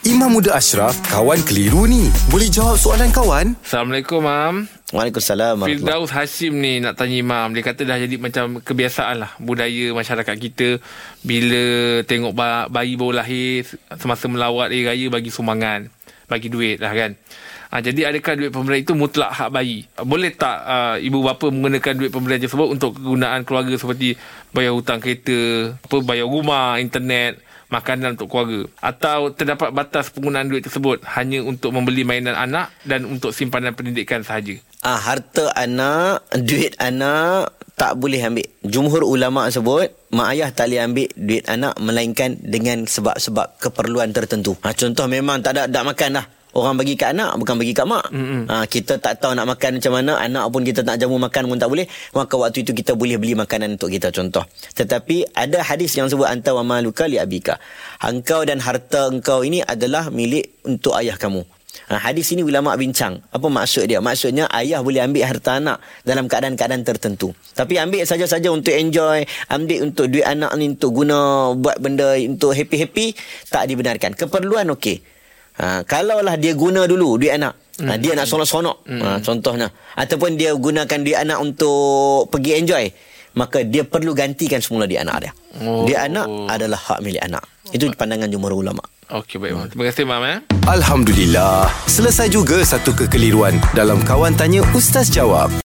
Imam Muda Ashraf, kawan keliru ni. Boleh jawab soalan kawan? Assalamualaikum, Mam. Waalaikumsalam. Firdaus Hashim ni nak tanya Imam. Dia kata dah jadi macam kebiasaan lah budaya masyarakat kita. Bila tengok ba- bayi baru lahir, semasa melawat hari raya bagi sumbangan. Bagi duit lah kan. Ha, jadi adakah duit pemberian itu mutlak hak bayi? Boleh tak uh, ibu bapa menggunakan duit pemberian tersebut untuk kegunaan keluarga seperti bayar hutang kereta, apa bayar rumah, internet, makanan untuk keluarga atau terdapat batas penggunaan duit tersebut hanya untuk membeli mainan anak dan untuk simpanan pendidikan sahaja. Ah harta anak, duit anak tak boleh ambil. Jumhur ulama sebut mak ayah tak boleh ambil duit anak melainkan dengan sebab-sebab keperluan tertentu. Ha, contoh memang tak ada tak makan dah. Orang bagi kat anak bukan bagi kat mak. Mm-hmm. Ha, kita tak tahu nak makan macam mana, anak pun kita tak jamu makan pun tak boleh. Maka waktu itu kita boleh beli makanan untuk kita contoh. Tetapi ada hadis yang sebut anta wa maluka li abika. Engkau dan harta engkau ini adalah milik untuk ayah kamu. Ha, hadis ini ulama bincang. Apa maksud dia? Maksudnya ayah boleh ambil harta anak dalam keadaan-keadaan tertentu. Tapi ambil saja-saja untuk enjoy, ambil untuk duit anak ni untuk guna buat benda untuk happy-happy tak dibenarkan. Keperluan okey. Ha, kalaulah dia guna dulu duit anak. Ha, dia nak sonok-sonok. Ha, contohnya. Ataupun dia gunakan duit anak untuk pergi enjoy. Maka dia perlu gantikan semula duit anak dia. Oh. Duit anak adalah hak milik anak. Itu pandangan jumhur ulama. Okey baik Mam. Terima kasih Mam eh. Alhamdulillah. Selesai juga satu kekeliruan dalam Kawan Tanya Ustaz Jawab.